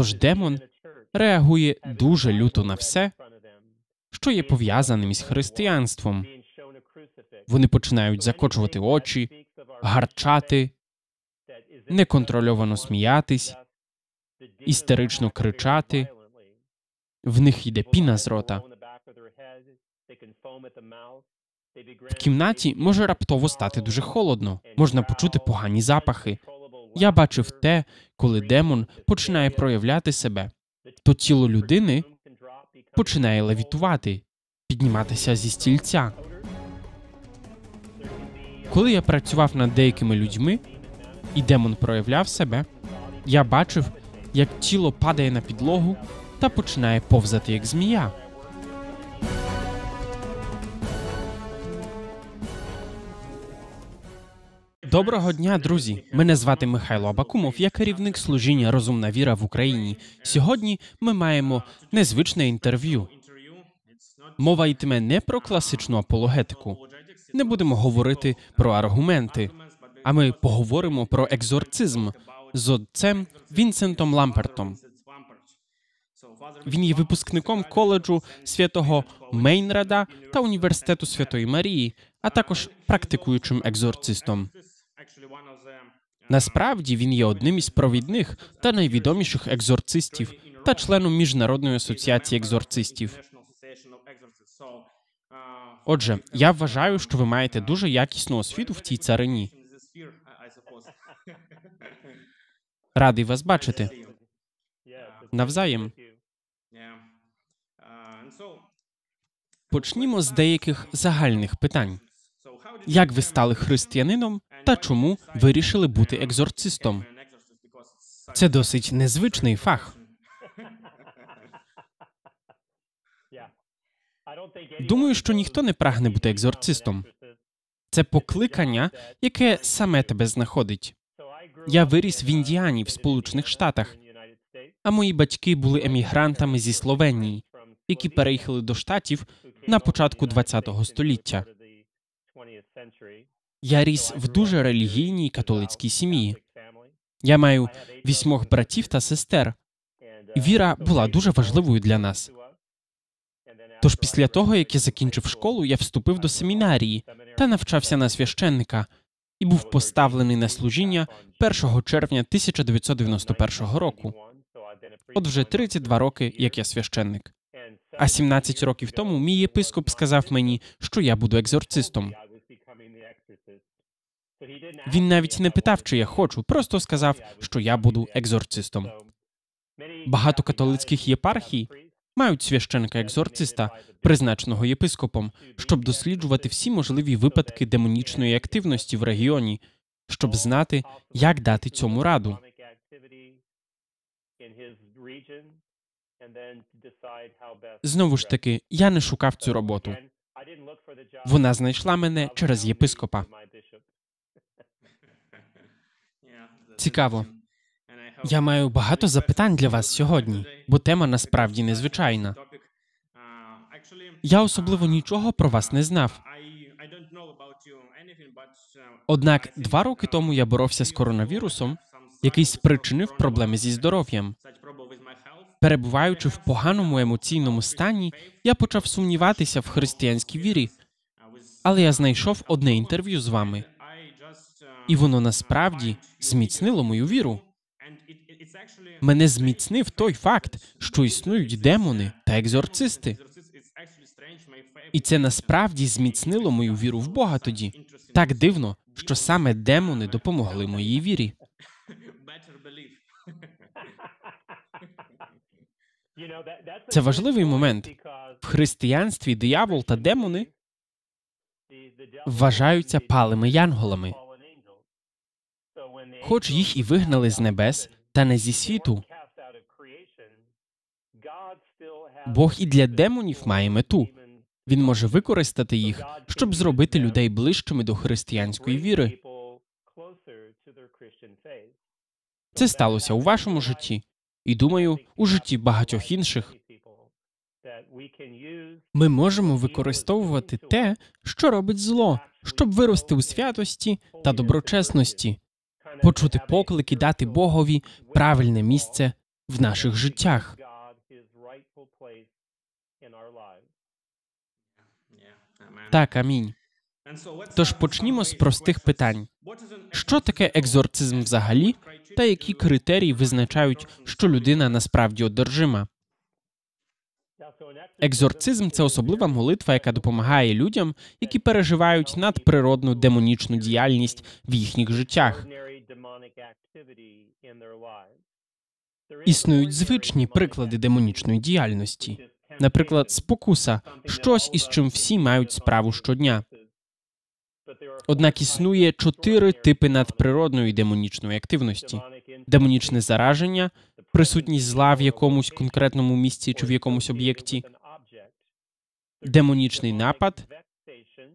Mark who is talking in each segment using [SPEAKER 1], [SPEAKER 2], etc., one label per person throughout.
[SPEAKER 1] Тож демон реагує дуже люто на все, що є пов'язаним із християнством. Вони починають закочувати очі, гарчати, неконтрольовано сміятись, істерично кричати. В них йде піна з рота. В кімнаті може раптово стати дуже холодно, можна почути погані запахи. Я бачив те, коли демон починає проявляти себе, то тіло людини починає левітувати, підніматися зі стільця. Коли я працював над деякими людьми, і демон проявляв себе, я бачив, як тіло падає на підлогу та починає повзати як змія. Доброго дня, друзі! Мене звати Михайло Абакумов. Я керівник служіння Розумна віра в Україні. Сьогодні ми маємо незвичне інтерв'ю. Мова йтиме не про класичну апологетику. Не будемо говорити про аргументи, а ми поговоримо про екзорцизм з отцем Вінсентом Лампертом. Він є випускником коледжу святого Мейнрада та університету Святої Марії, а також практикуючим екзорцистом. Насправді він є одним із провідних та найвідоміших екзорцистів та членом міжнародної асоціації екзорцистів. Отже, я вважаю, що ви маєте дуже якісну освіту в цій царині. Радий вас бачити. Навзаєм. Почнімо з деяких загальних питань. Як ви стали християнином та чому вирішили бути екзорцистом? Це досить незвичний фах. Думаю, що ніхто не прагне бути екзорцистом. Це покликання, яке саме тебе знаходить. Я виріс в Індіані в Сполучених Штатах, а мої батьки були емігрантами зі Словенії, які переїхали до штатів на початку ХХ століття. Я ріс в дуже релігійній католицькій сім'ї. Я маю вісьмох братів та сестер. Віра була дуже важливою для нас. Тож після того, як я закінчив школу, я вступив до семінарії та навчався на священника і був поставлений на служіння 1 червня 1991 року. От вже 32 роки, як я священник. А 17 років тому мій єпископ сказав мені, що я буду екзорцистом. Він навіть не питав, чи я хочу, просто сказав, що я буду екзорцистом. Багато католицьких єпархій мають священика екзорциста, призначеного єпископом, щоб досліджувати всі можливі випадки демонічної активності в регіоні, щоб знати, як дати цьому раду. Знову ж таки, я не шукав цю роботу. Вона знайшла мене через єпископа. Цікаво. Я маю багато запитань для вас сьогодні, бо тема насправді незвичайна. Я особливо нічого про вас не знав. Однак два роки тому я боровся з коронавірусом, який спричинив проблеми зі здоров'ям. Перебуваючи в поганому емоційному стані, я почав сумніватися в християнській вірі, але я знайшов одне інтерв'ю з вами, і воно насправді зміцнило мою віру. Мене зміцнив той факт, що існують демони та екзорцисти. І це насправді зміцнило мою віру в Бога тоді. Так дивно, що саме демони допомогли моїй вірі. Це важливий момент. В християнстві диявол та демони вважаються палими янголами. Хоч їх і вигнали з небес, та не зі світу. Бог і для демонів має мету. Він може використати їх, щоб зробити людей ближчими до християнської віри. Це сталося у вашому житті, і думаю, у житті багатьох інших. Ми можемо використовувати те, що робить зло, щоб вирости у святості та доброчесності, почути поклики, дати Богові правильне місце в наших життях. Так, амінь. Тож почнімо з простих питань: що таке екзорцизм взагалі, та які критерії визначають, що людина насправді одержима? Екзорцизм це особлива молитва, яка допомагає людям, які переживають надприродну демонічну діяльність в їхніх життях. Існують звичні приклади демонічної діяльності, наприклад, спокуса, щось із чим всі мають справу щодня. Однак існує чотири типи надприродної демонічної активності: демонічне зараження, присутність зла в якомусь конкретному місці чи в якомусь об'єкті, демонічний напад,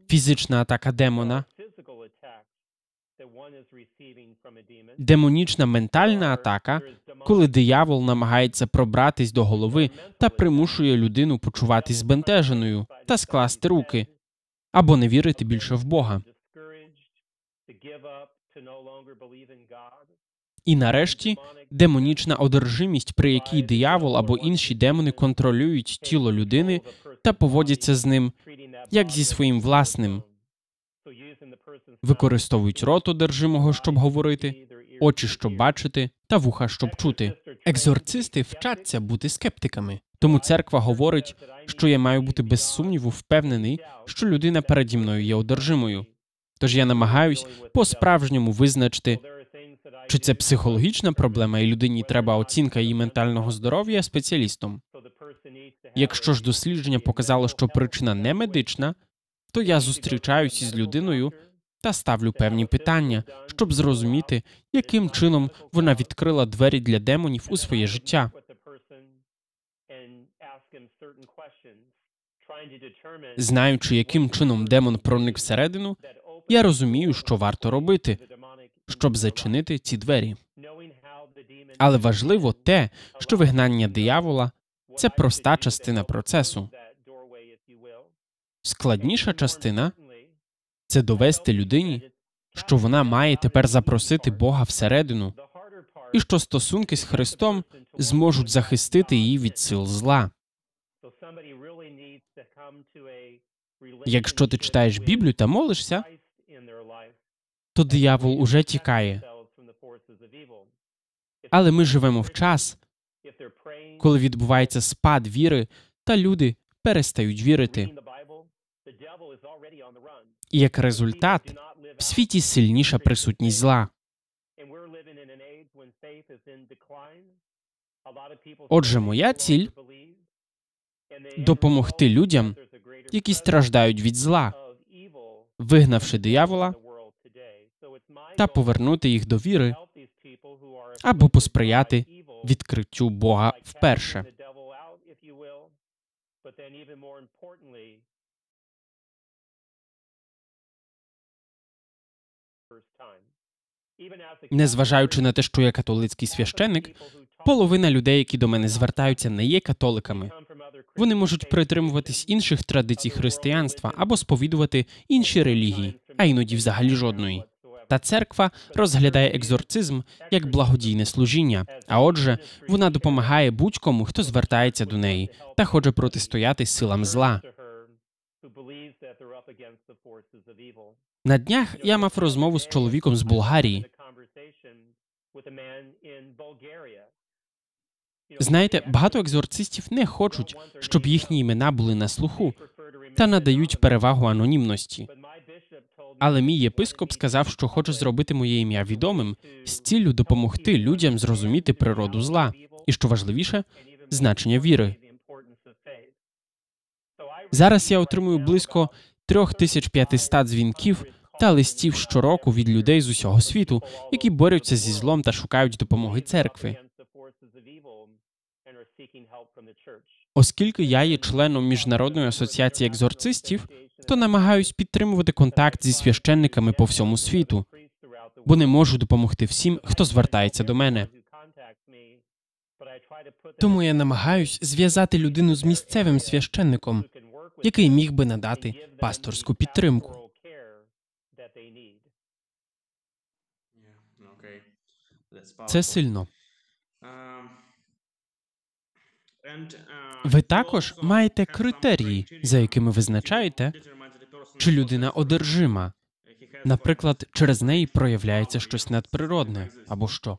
[SPEAKER 1] фізична атака демона, демонічна ментальна атака, коли диявол намагається пробратись до голови та примушує людину почуватись збентеженою та скласти руки або не вірити більше в Бога. І нарешті демонічна одержимість, при якій диявол або інші демони контролюють тіло людини та поводяться з ним як зі своїм власним, використовують рот одержимого, щоб говорити, очі, щоб бачити, та вуха, щоб чути. Екзорцисти вчаться бути скептиками. Тому церква говорить, що я маю бути без сумніву впевнений, що людина переді мною є одержимою. Тож я намагаюсь по-справжньому визначити, чи це психологічна проблема, і людині треба оцінка її ментального здоров'я спеціалістом. Якщо ж дослідження показало, що причина не медична, то я зустрічаюсь із людиною та ставлю певні питання, щоб зрозуміти, яким чином вона відкрила двері для демонів у своє життя. Знаючи, яким чином демон проник всередину, я розумію, що варто робити, щоб зачинити ці двері. Але важливо те, що вигнання диявола це проста частина процесу. Складніша частина це довести людині, що вона має тепер запросити Бога всередину, і що стосунки з Христом зможуть захистити її від сил зла. Якщо ти читаєш Біблію та молишся, то диявол уже тікає. Але ми живемо в час, коли відбувається спад віри, та люди перестають вірити. І як результат в світі сильніша присутність зла. Отже, моя ціль допомогти людям, які страждають від зла, вигнавши диявола та повернути їх до віри або посприяти відкриттю Бога вперше. Незважаючи на те, що я католицький священник, половина людей, які до мене звертаються, не є католиками. Вони можуть притримуватись інших традицій християнства або сповідувати інші релігії, а іноді взагалі жодної. Та церква розглядає екзорцизм як благодійне служіння. А отже, вона допомагає будь-кому, хто звертається до неї та хоче протистояти силам зла. На днях я мав розмову з чоловіком з Болгарії. Знаєте, багато екзорцистів не хочуть, щоб їхні імена були на слуху, та надають перевагу анонімності. Але мій єпископ сказав, що хоче зробити моє ім'я відомим з ціллю допомогти людям зрозуміти природу зла, і що важливіше, значення віри. Зараз я отримую близько 3500 дзвінків та листів щороку від людей з усього світу, які борються зі злом та шукають допомоги церкви. Оскільки я є членом міжнародної асоціації екзорцистів, то намагаюсь підтримувати контакт зі священниками по всьому світу, бо не можу допомогти всім, хто звертається до мене. Тому я намагаюсь зв'язати людину з місцевим священником, який міг би надати пасторську підтримку. Це сильно. Ви також маєте критерії, за якими визначаєте, чи людина одержима. Наприклад, через неї проявляється щось надприродне або що.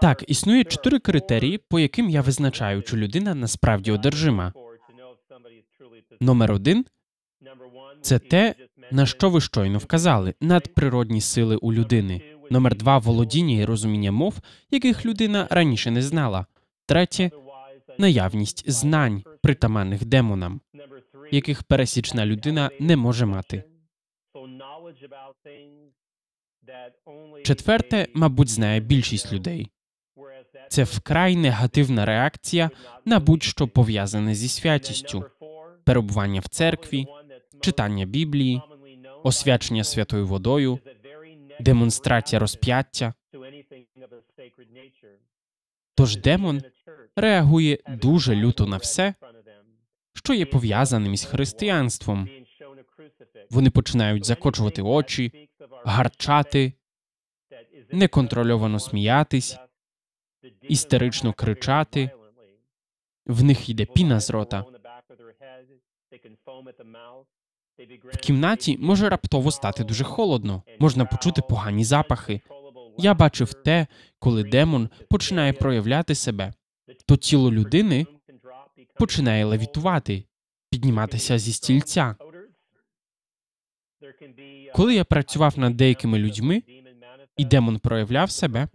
[SPEAKER 1] Так, існує чотири критерії, по яким я визначаю, чи людина насправді одержима. Номер один це те, на що ви щойно вказали надприродні сили у людини. Номер два володіння і розуміння мов, яких людина раніше не знала. Третє наявність знань, притаманних демонам, яких пересічна людина не може мати. Четверте, мабуть, знає більшість людей. Це вкрай негативна реакція на будь-що пов'язане зі святістю, перебування в церкві, читання Біблії, освячення святою водою, демонстрація розп'яття. Тож демон реагує дуже люто на все, що є пов'язаним із християнством. Вони починають закочувати очі, гарчати, неконтрольовано сміятись, істерично кричати. В них йде піна з рота. В кімнаті може раптово стати дуже холодно, можна почути погані запахи. Я бачив те, коли демон починає проявляти себе, то тіло людини починає левітувати, підніматися зі стільця. Коли я працював над деякими людьми, і демон проявляв себе,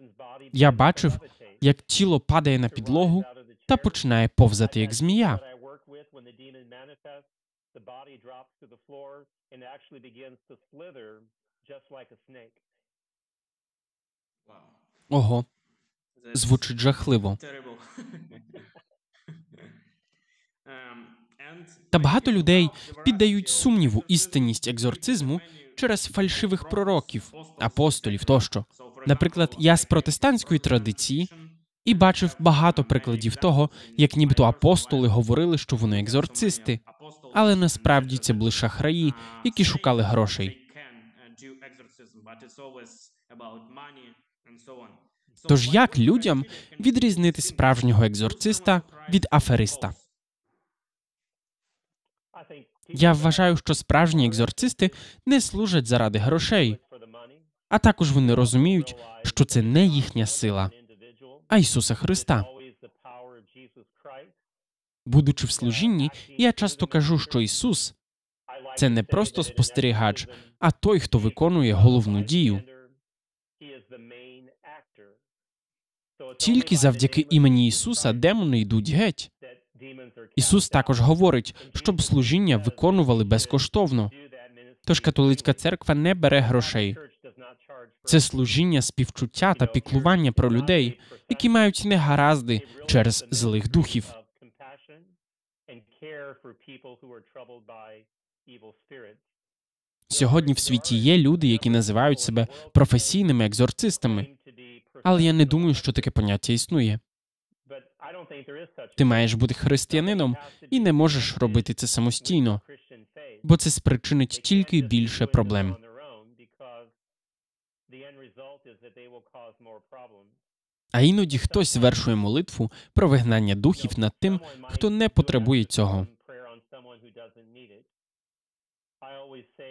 [SPEAKER 1] я бачив, як тіло падає на підлогу та починає повзати як змія. Ого, звучить жахливо. Та багато людей піддають сумніву істинність екзорцизму через фальшивих пророків, апостолів тощо. Наприклад, я з протестантської традиції і бачив багато прикладів того, як нібито апостоли говорили, що вони екзорцисти, але насправді це були шахраї, які шукали грошей. Тож як людям відрізнити справжнього екзорциста від афериста? Я вважаю, що справжні екзорцисти не служать заради грошей, а також вони розуміють, що це не їхня сила, а Ісуса Христа. Будучи в служінні, я часто кажу, що Ісус це не просто спостерігач, а той, хто виконує головну дію. Тільки завдяки імені Ісуса демони йдуть геть. Ісус також говорить, щоб служіння виконували безкоштовно. Тож католицька церква не бере грошей. Це служіння співчуття та піклування про людей, які мають негаразди через злих духів. Сьогодні в світі є люди, які називають себе професійними екзорцистами, але я не думаю, що таке поняття існує. Ти маєш бути християнином і не можеш робити це самостійно, бо це спричинить тільки більше проблем. А іноді хтось звершує молитву про вигнання духів над тим, хто не потребує цього.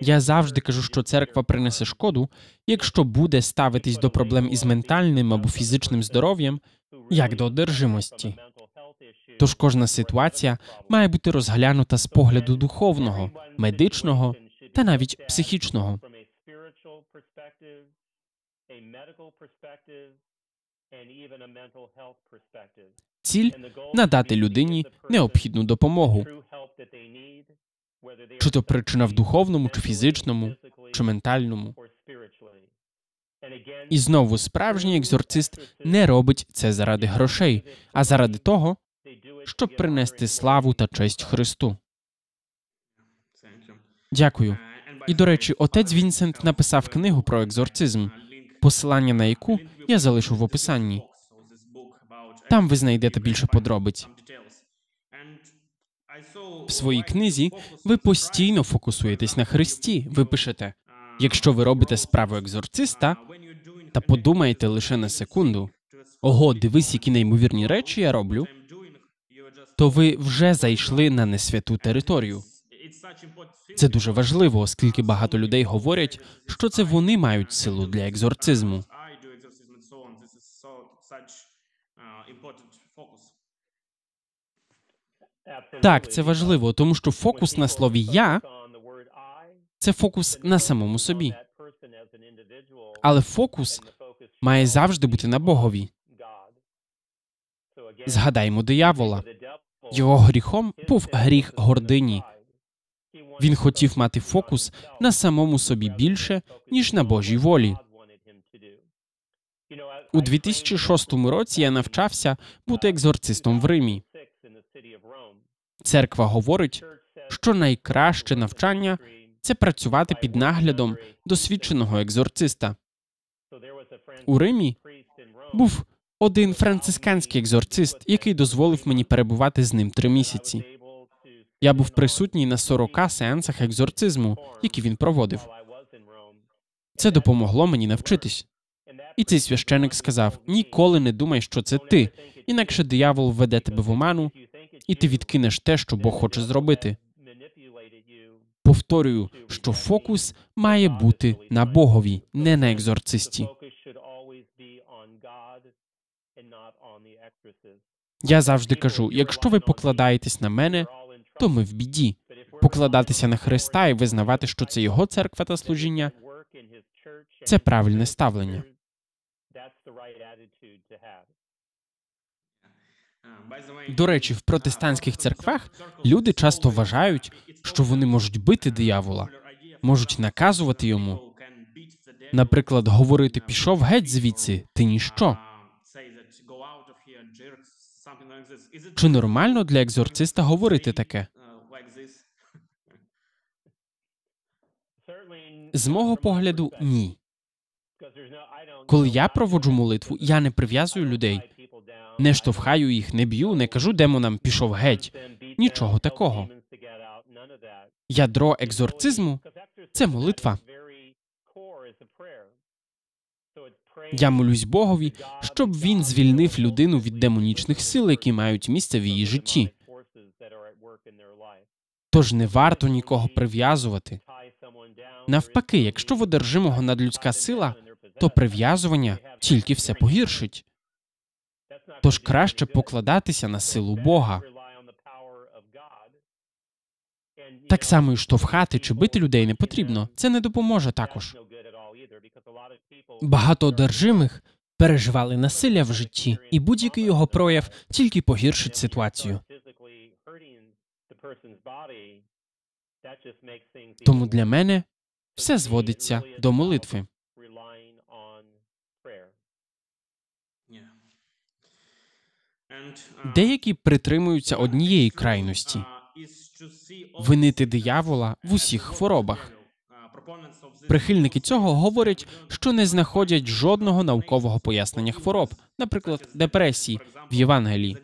[SPEAKER 1] Я завжди кажу, що церква принесе шкоду, якщо буде ставитись до проблем із ментальним або фізичним здоров'ям, як до одержимості. Тож кожна ситуація має бути розглянута з погляду духовного, медичного та навіть психічного. Ціль надати людині необхідну допомогу. Чи то причина в духовному, чи фізичному, чи ментальному. І знову справжній екзорцист не робить це заради грошей, а заради того, щоб принести славу та честь Христу. Дякую. І до речі, отець Вінсент написав книгу про екзорцизм, посилання на яку я залишу в описанні. Там ви знайдете більше подробиць. В своїй книзі ви постійно фокусуєтесь на Христі. Ви пишете: якщо ви робите справу екзорциста, та подумайте лише на секунду. Ого, дивись, які неймовірні речі я роблю. то ви вже зайшли на несвяту територію. Це дуже важливо, оскільки багато людей говорять, що це вони мають силу для екзорцизму. Так, це важливо, тому що фокус на слові я це фокус на самому собі. Але фокус має завжди бути на Богові. Згадаймо диявола. Його гріхом був гріх гордині. Він хотів мати фокус на самому собі більше, ніж на Божій волі. У 2006 році я навчався бути екзорцистом в Римі. Церква говорить, що найкраще навчання це працювати під наглядом досвідченого екзорциста. У Римі був один францисканський екзорцист, який дозволив мені перебувати з ним три місяці. Я був присутній на 40 сеансах екзорцизму, які він проводив. Це допомогло мені навчитись. І цей священик сказав: ніколи не думай, що це ти, інакше диявол введе тебе в оману, і ти відкинеш те, що Бог хоче зробити. Повторюю, що фокус має бути на Богові, не на екзорцисті. Я завжди кажу: якщо ви покладаєтесь на мене, то ми в біді. Покладатися на Христа і визнавати, що це його церква та служіння це правильне ставлення. До речі, в протестантських церквах люди часто вважають, що вони можуть бити диявола, можуть наказувати йому. Наприклад, говорити пішов геть звідси, ти ніщо. Чи нормально для екзорциста говорити таке? З мого погляду, ні. Коли я проводжу молитву, я не прив'язую людей, не штовхаю їх, не б'ю, не кажу демонам пішов геть. Нічого такого. Ядро екзорцизму це молитва. Я молюсь Богові, щоб він звільнив людину від демонічних сил, які мають місце в її житті. Тож не варто нікого прив'язувати. Навпаки, якщо в одержимого надлюдська сила, то прив'язування тільки все погіршить. Тож краще покладатися на силу Бога. Так само і штовхати чи бити людей не потрібно. Це не допоможе також. Багато одержимих переживали насилля в житті, і будь-який його прояв тільки погіршить ситуацію. Тому для мене все зводиться до молитви. Деякі притримуються однієї крайності винити диявола в усіх хворобах. Прихильники цього говорять, що не знаходять жодного наукового пояснення хвороб, наприклад, депресії в Євангелії.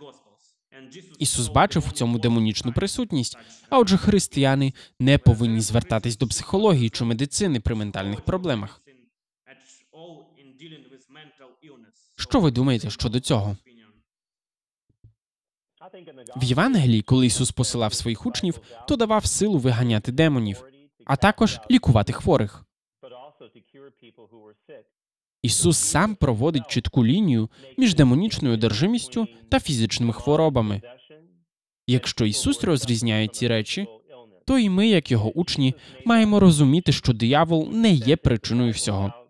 [SPEAKER 1] Ісус бачив у цьому демонічну присутність, а отже, християни не повинні звертатись до психології чи медицини при ментальних проблемах. Що ви думаєте щодо цього? В Євангелії, коли Ісус посилав своїх учнів, то давав силу виганяти демонів, а також лікувати хворих. Ісус сам проводить чітку лінію між демонічною одержимістю та фізичними хворобами. Якщо Ісус розрізняє ці речі, то і ми, як його учні, маємо розуміти, що диявол не є причиною всього.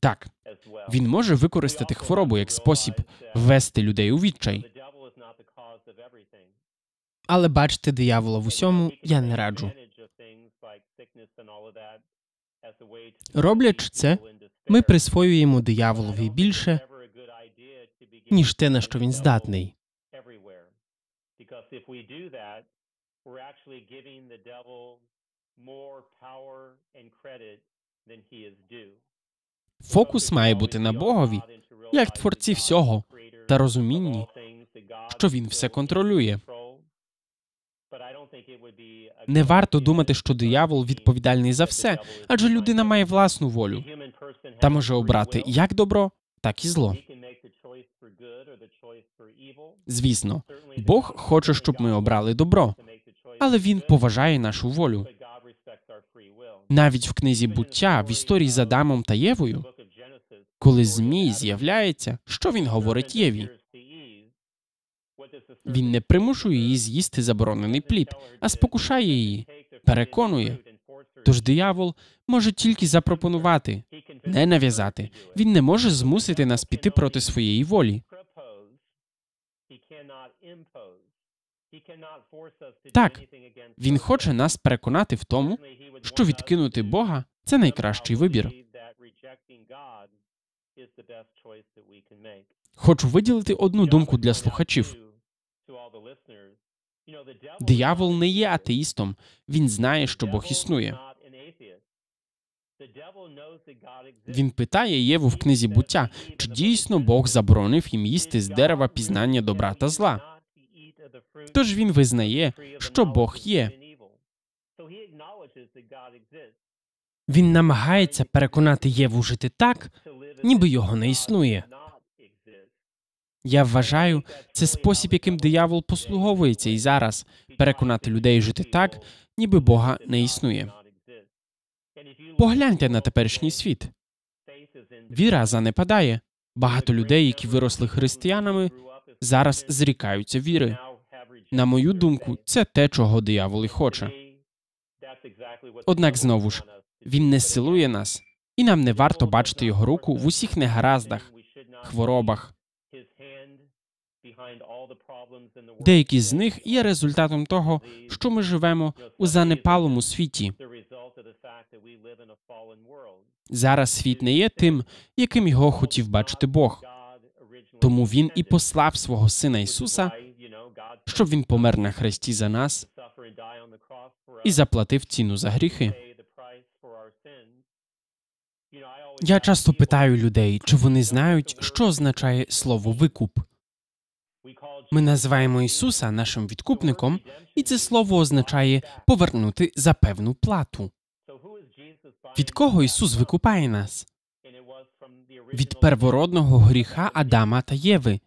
[SPEAKER 1] Так, він може використати хворобу як спосіб ввести людей у відчай. Але бачити диявола в усьому я не раджу. Роблячи це, ми присвоюємо дияволові більше, ніж те, на що він здатний. Фокус має бути на Богові, як творці всього, та розумінні, що він все контролює. Не варто думати, що диявол відповідальний за все, адже людина має власну волю та може обрати як добро, так і зло. Звісно, Бог хоче, щоб ми обрали добро, але він поважає нашу волю. Навіть в книзі буття в історії з Адамом та Євою, коли Змій з'являється, що він говорить Єві? Він не примушує її з'їсти заборонений плід, а спокушає її, переконує. Тож диявол може тільки запропонувати, не нав'язати. Він не може змусити нас піти проти своєї волі.
[SPEAKER 2] Так,
[SPEAKER 1] Він хоче нас переконати в тому, що відкинути Бога це найкращий вибір. Хочу виділити одну думку для слухачів. Диявол не є атеїстом. Він знає, що Бог існує. Він питає Єву в книзі буття, чи дійсно Бог заборонив їм їсти з дерева пізнання добра та зла. Тож він визнає, що Бог є.
[SPEAKER 2] Він намагається переконати Єву жити так, ніби його не існує.
[SPEAKER 1] Я вважаю, це спосіб, яким диявол послуговується і зараз переконати людей жити так, ніби Бога не існує. Погляньте на теперішній світ. Віра занепадає. Багато людей, які виросли християнами, зараз зрікаються віри. На мою думку, це те, чого диявол і хоче. Однак знову ж він не силує нас, і нам не варто бачити його руку в усіх негараздах, хворобах. Деякі з них є результатом того, що ми живемо у занепалому світі. Зараз світ не є тим, яким його хотів бачити Бог. Тому він і послав свого сина Ісуса, щоб він помер на хресті за нас і заплатив ціну за гріхи. Я часто питаю людей, чи вони знають, що означає слово викуп. Ми називаємо Ісуса нашим відкупником, і це слово означає повернути за певну плату. Від кого Ісус викупає нас? Від первородного гріха Адама та Єви.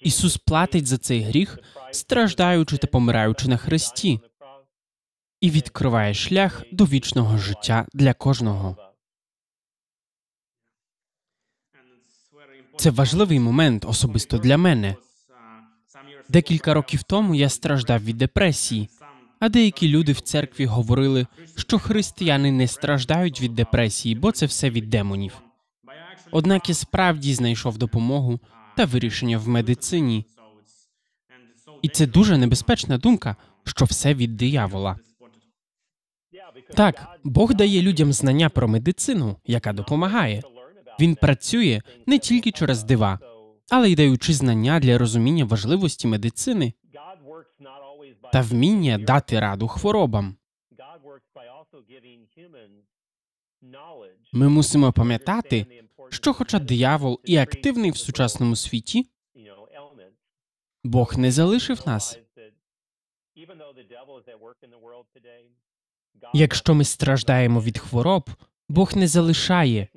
[SPEAKER 1] Ісус платить за цей гріх, страждаючи та помираючи на хресті, і відкриває шлях до вічного життя для кожного. Це важливий момент особисто для мене. Декілька років тому я страждав від депресії, а деякі люди в церкві говорили, що християни не страждають від депресії, бо це все від демонів. Однак я справді знайшов допомогу та вирішення в медицині. І це дуже небезпечна думка, що все від диявола. Так, Бог дає людям знання про медицину, яка допомагає. Він працює не тільки через дива, але й даючи знання для розуміння важливості медицини та вміння дати раду хворобам. Ми мусимо пам'ятати, що, хоча диявол і активний в сучасному світі, Бог не залишив нас. Якщо ми страждаємо від хвороб, Бог не залишає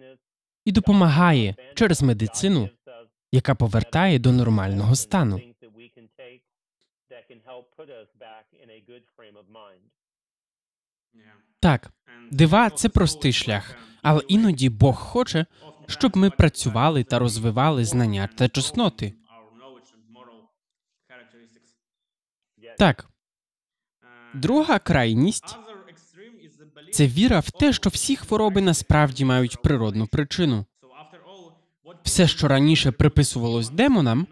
[SPEAKER 1] і допомагає через медицину, яка повертає до нормального стану. Так, дива це простий шлях, але іноді Бог хоче, щоб ми працювали та розвивали знання та чесноти. Так, друга крайність це віра в те, що всі хвороби насправді мають природну причину. Все, що раніше приписувалось демонам,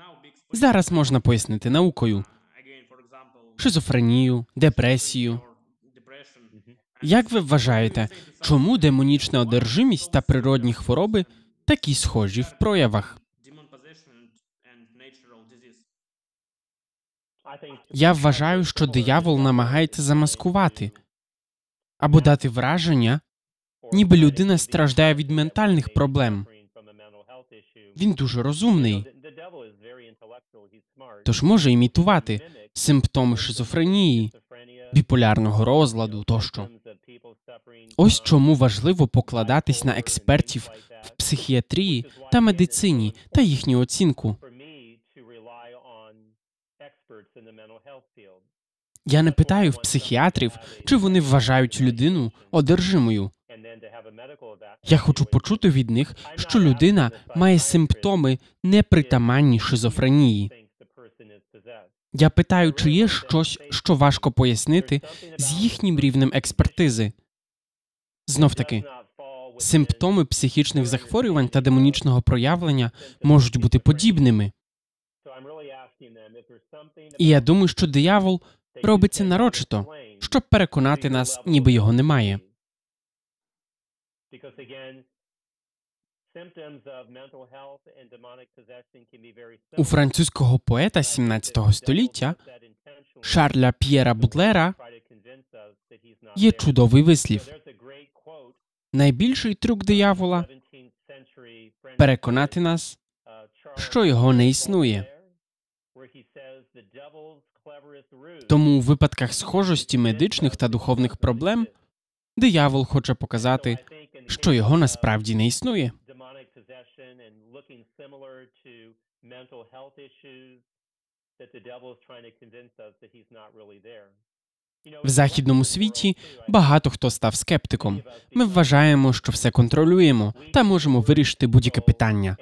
[SPEAKER 1] зараз можна пояснити наукою шизофренію, депресію. Як ви вважаєте, чому демонічна одержимість та природні хвороби такі схожі в проявах? Я вважаю, що диявол намагається замаскувати або дати враження, ніби людина страждає від ментальних проблем. Він дуже розумний, тож може імітувати симптоми шизофренії, біполярного розладу тощо. Ось чому важливо покладатись на експертів в психіатрії та медицині та їхню оцінку. Я не питаю в психіатрів, чи вони вважають людину одержимою. Я хочу почути від них, що людина має симптоми непритаманні шизофренії. Я питаю, чи є щось, що важко пояснити з їхнім рівнем експертизи. Знов таки, симптоми психічних захворювань та демонічного проявлення можуть бути подібними. І я думаю, що диявол робить це нарочито, щоб переконати нас, ніби його немає. У французького поета 17 століття Шарля П'єра Будлера є чудовий вислів. Найбільший трюк диявола переконати нас, що його не існує. Тому у випадках схожості медичних та духовних проблем диявол хоче показати, що його насправді не існує. В західному світі багато хто став скептиком. Ми вважаємо, що все контролюємо та можемо вирішити будь-яке питання.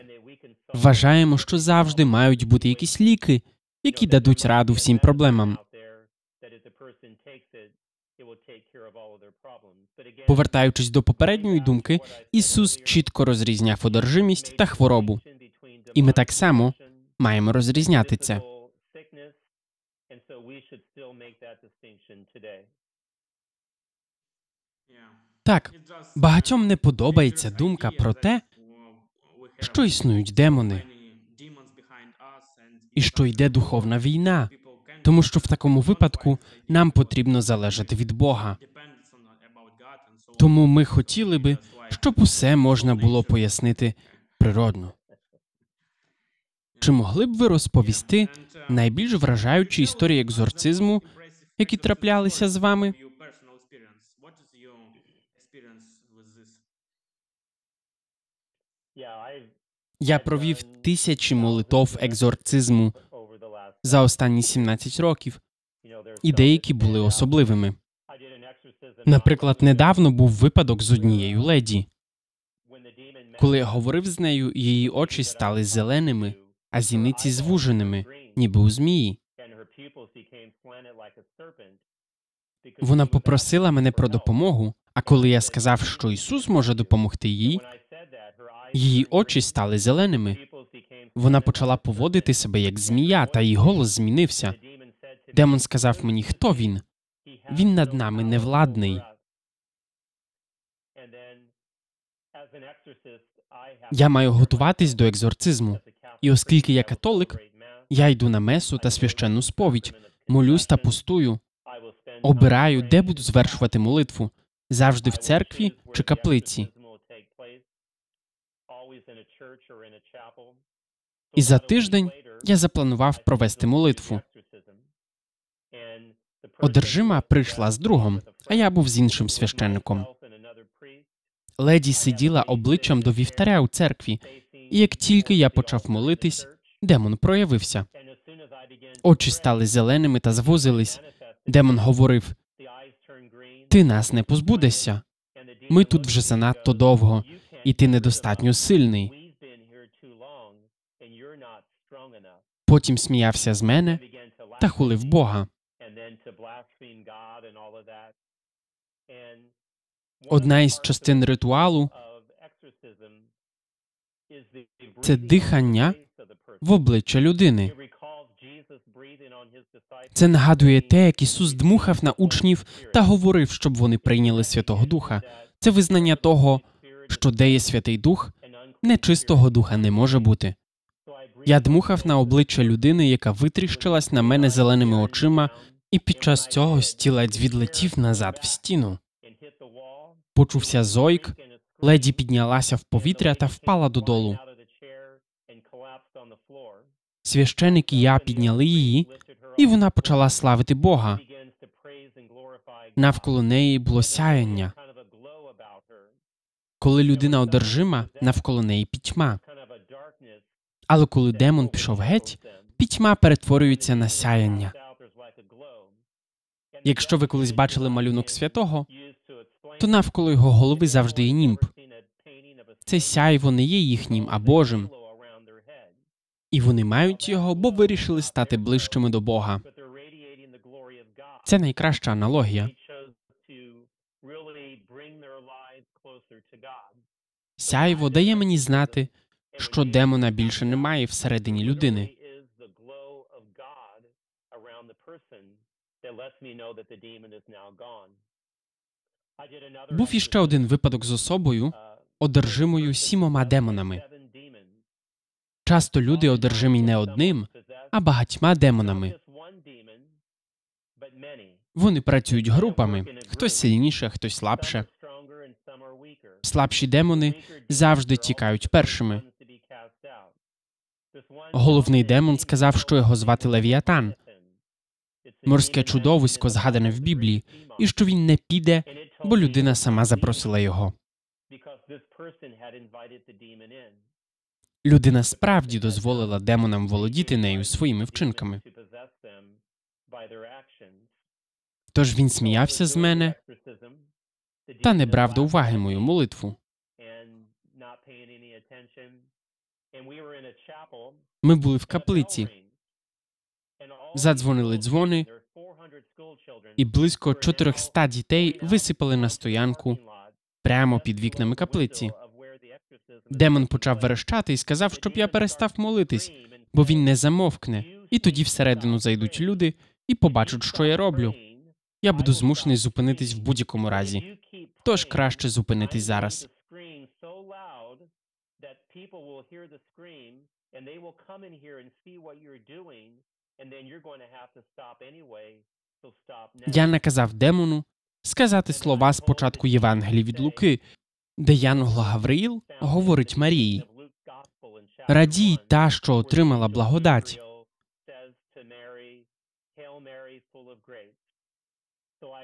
[SPEAKER 1] Вважаємо, що завжди мають бути якісь ліки, які дадуть раду всім проблемам. Повертаючись до попередньої думки, Ісус чітко розрізняв одержимість та хворобу. І ми так само маємо розрізняти це. Так, багатьом не подобається думка про те, що існують демони, і що йде духовна війна, тому що в такому випадку нам потрібно залежати від Бога. Тому ми хотіли би, щоб усе можна було пояснити природно. Чи могли б ви розповісти найбільш вражаючі історії екзорцизму, які траплялися з вами? Я провів тисячі молитов екзорцизму за останні 17 років, і деякі були особливими. Наприклад, недавно був випадок з однією леді. Коли я говорив з нею, її очі стали зеленими, а зіниці звуженими, ніби у змії. Вона попросила мене про допомогу. А коли я сказав, що Ісус може допомогти їй, її очі стали зеленими. Вона почала поводити себе як змія, та її голос змінився. Демон сказав мені, хто він? Він над нами невладний. Я маю готуватись до екзорцизму. І оскільки я католик, я йду на месу та священну сповідь, молюсь та пустую. Обираю, де буду звершувати молитву завжди в церкві чи каплиці. І за тиждень я запланував провести молитву. Одержима прийшла з другом, а я був з іншим священником. Леді сиділа обличчям до вівтаря у церкві, і як тільки я почав молитись, демон проявився. Очі стали зеленими та звузились. Демон говорив: Ти нас не позбудешся. Ми тут вже занадто довго, і ти недостатньо сильний. Потім сміявся з мене та хулив Бога. Одна із частин ритуалу це дихання в обличчя людини. Це нагадує те, як Ісус дмухав на учнів та говорив, щоб вони прийняли Святого Духа. Це визнання того, що де є Святий Дух, нечистого духа не може бути. Я дмухав на обличчя людини, яка витріщилась на мене зеленими очима, і під час цього стілець відлетів назад в стіну. Почувся зойк, леді піднялася в повітря та впала додолу. Священик і я підняли її, і вона почала славити Бога. Навколо неї було сяяння. Коли людина одержима, навколо неї пітьма. Але коли демон пішов геть, пітьма перетворюється на сяяння. Якщо ви колись бачили малюнок святого, то навколо його голови завжди є німб. Це сяйво не є їхнім, а Божим. І вони мають його, бо вирішили стати ближчими до Бога. Це найкраща аналогія. Сяйво дає мені знати, що демона більше немає всередині людини. Був іще один випадок з особою, одержимою сімома демонами. Часто люди одержимі не одним, а багатьма демонами. Вони працюють групами, хтось сильніше, хтось слабше. Слабші демони завжди тікають першими. Головний демон сказав, що його звати Левіатан, морське чудовисько, згадане в Біблії, і що він не піде, бо людина сама запросила його. Людина справді дозволила демонам володіти нею своїми вчинками. Тож він сміявся з мене та не брав до уваги мою молитву. Ми були в каплиці, задзвонили дзвони, і близько 400 дітей висипали на стоянку прямо під вікнами каплиці. Демон почав верещати і сказав, щоб я перестав молитись, бо він не замовкне, і тоді всередину зайдуть люди і побачать, що я роблю. Я буду змушений зупинитись в будь-якому разі. Тож краще зупинитись зараз. Я наказав демону сказати слова з початку Євангелії від Луки, де Янгол Гавриїл говорить Марії: Радій та, що отримала благодать.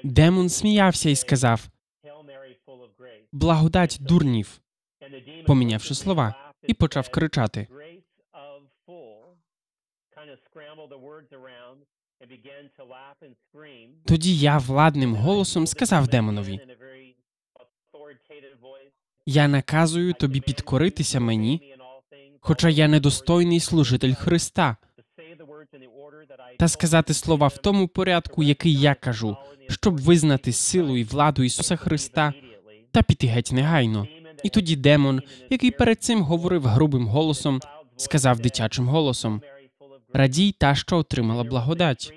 [SPEAKER 1] Демон сміявся і сказав: Благодать дурнів, помінявши слова, і почав кричати. Тоді я владним голосом сказав демонові: Я наказую тобі підкоритися мені, хоча я недостойний служитель Христа, та сказати слова в тому порядку, який я кажу, щоб визнати силу і владу Ісуса Христа та піти геть негайно. І тоді демон, який перед цим говорив грубим голосом, сказав дитячим голосом: Радій та, що отримала благодать.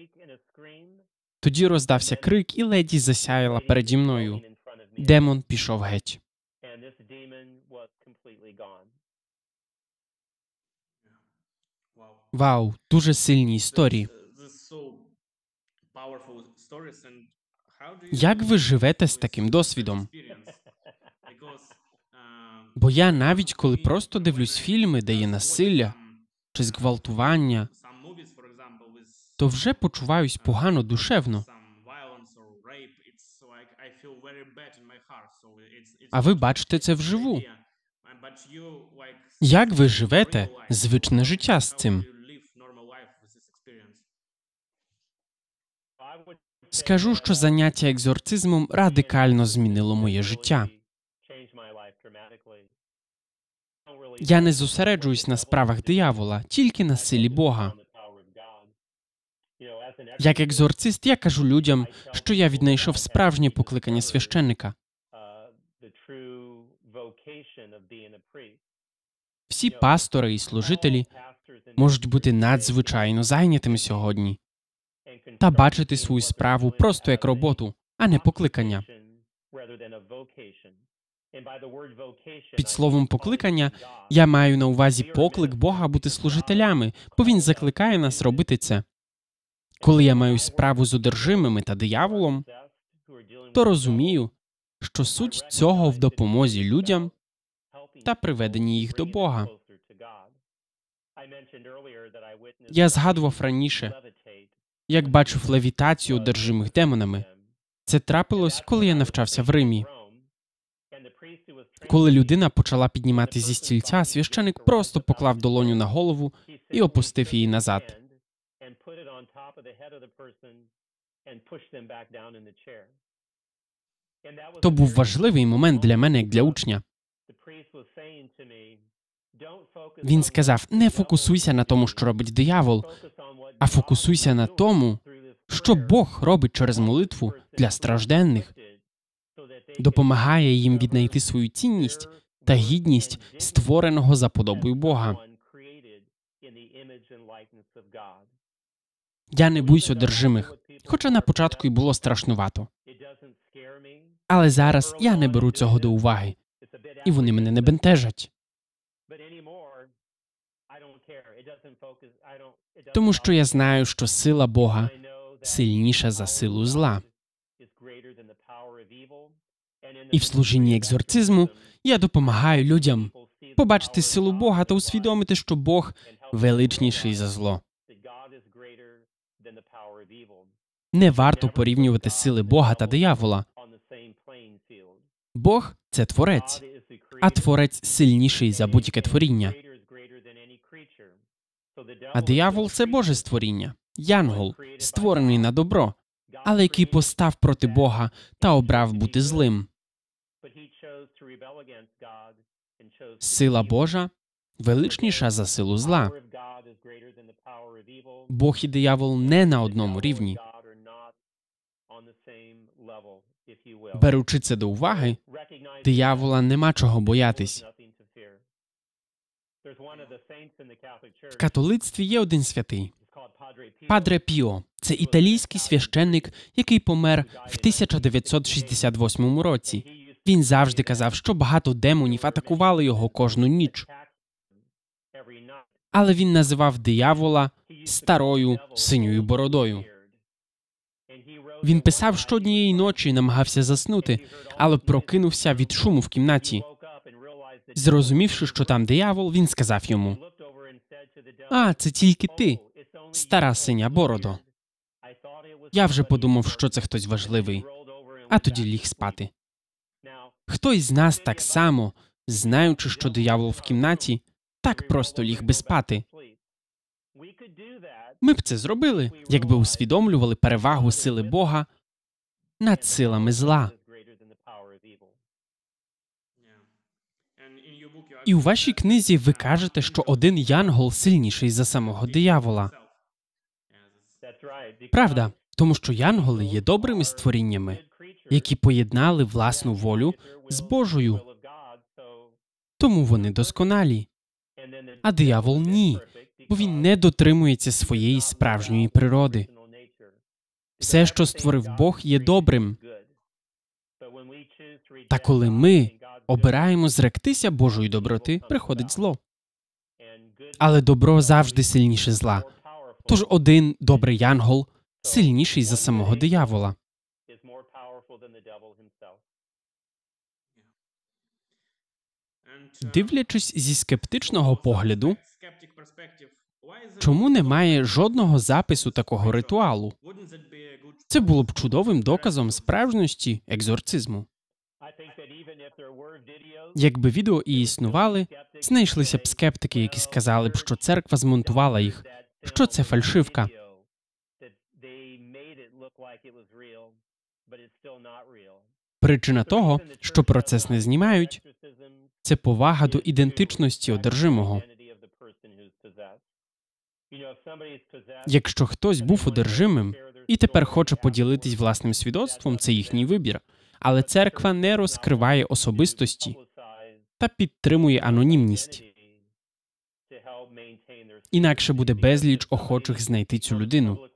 [SPEAKER 1] Тоді роздався крик, і леді засяяла переді мною. Демон пішов геть. Вау, дуже сильні історії. Як ви живете з таким досвідом? Бо я навіть коли просто дивлюсь фільми, де є насилля чи зґвалтування, то вже почуваюсь погано душевно. А ви бачите це вживу. Як ви живете звичне життя з цим? Скажу, що заняття екзорцизмом радикально змінило моє життя. Я не зосереджуюсь на справах диявола, тільки на силі Бога. Як екзорцист, я кажу людям, що я віднайшов справжнє покликання священника. Всі пастори і служителі можуть бути надзвичайно зайнятими сьогодні та бачити свою справу просто як роботу, а не покликання. Під словом покликання я маю на увазі поклик Бога бути служителями, бо він закликає нас робити це. Коли я маю справу з одержимими та дияволом, то розумію, що суть цього в допомозі людям та приведенні їх до Бога. Я згадував раніше, як бачив левітацію одержимих демонами. Це трапилось, коли я навчався в Римі. Коли людина почала піднімати зі стільця, священик просто поклав долоню на голову і опустив її назад. То був важливий момент для мене як для учня. Він сказав: не фокусуйся на тому, що робить диявол, а фокусуйся на тому, що Бог робить через молитву для стражденних, допомагає їм віднайти свою цінність та гідність створеного за подобою Бога. Я не боюсь одержимих, хоча на початку й було страшнувато. Але зараз я не беру цього до уваги, і вони мене не бентежать. Тому що я знаю, що сила Бога сильніша за силу зла. І в служінні екзорцизму я допомагаю людям побачити силу Бога та усвідомити, що Бог величніший за зло. Не варто порівнювати сили Бога та диявола. Бог це творець, а творець сильніший за будь-яке творіння. А диявол це Боже створіння, янгол, створений на добро, але який постав проти Бога та обрав бути злим. Сила Божа величніша за силу зла. Бог і диявол не на одному рівні. Беручи це до уваги, диявола нема чого боятись. В католицтві є один святий Падре Піо. Це італійський священник, який помер в 1968 році. Він завжди казав, що багато демонів атакували його кожну ніч. Але він називав диявола старою синьою бородою. Він писав, що однієї ночі намагався заснути, але прокинувся від шуму в кімнаті. Зрозумівши, що там диявол, він сказав йому: А, це тільки ти, стара синя бородо. Я вже подумав, що це хтось важливий, а тоді ліг спати. Хтось з нас так само, знаючи, що диявол в кімнаті, так просто ліг би спати. Ми б це зробили, якби усвідомлювали перевагу сили Бога над силами зла. І у вашій книзі ви кажете, що один янгол сильніший за самого диявола. Правда, тому що янголи є добрими створіннями, які поєднали власну волю з Божою, тому вони досконалі. А диявол ні, бо він не дотримується своєї справжньої природи. Все, що створив Бог, є добрим. Та коли ми обираємо зректися Божої доброти, приходить зло. Але добро завжди сильніше зла. Тож один добрий янгол сильніший за самого диявола. Дивлячись зі скептичного погляду, чому немає жодного запису такого ритуалу? Це було б чудовим доказом справжності екзорцизму. Якби відео і існували, знайшлися б скептики, які сказали б, що церква змонтувала їх, що це фальшивка. Причина того, що процес не знімають, це повага до ідентичності одержимого. Якщо хтось був одержимим і тепер хоче поділитись власним свідоцтвом, це їхній вибір. Але церква не розкриває особистості та підтримує анонімність. Інакше буде безліч охочих знайти цю людину.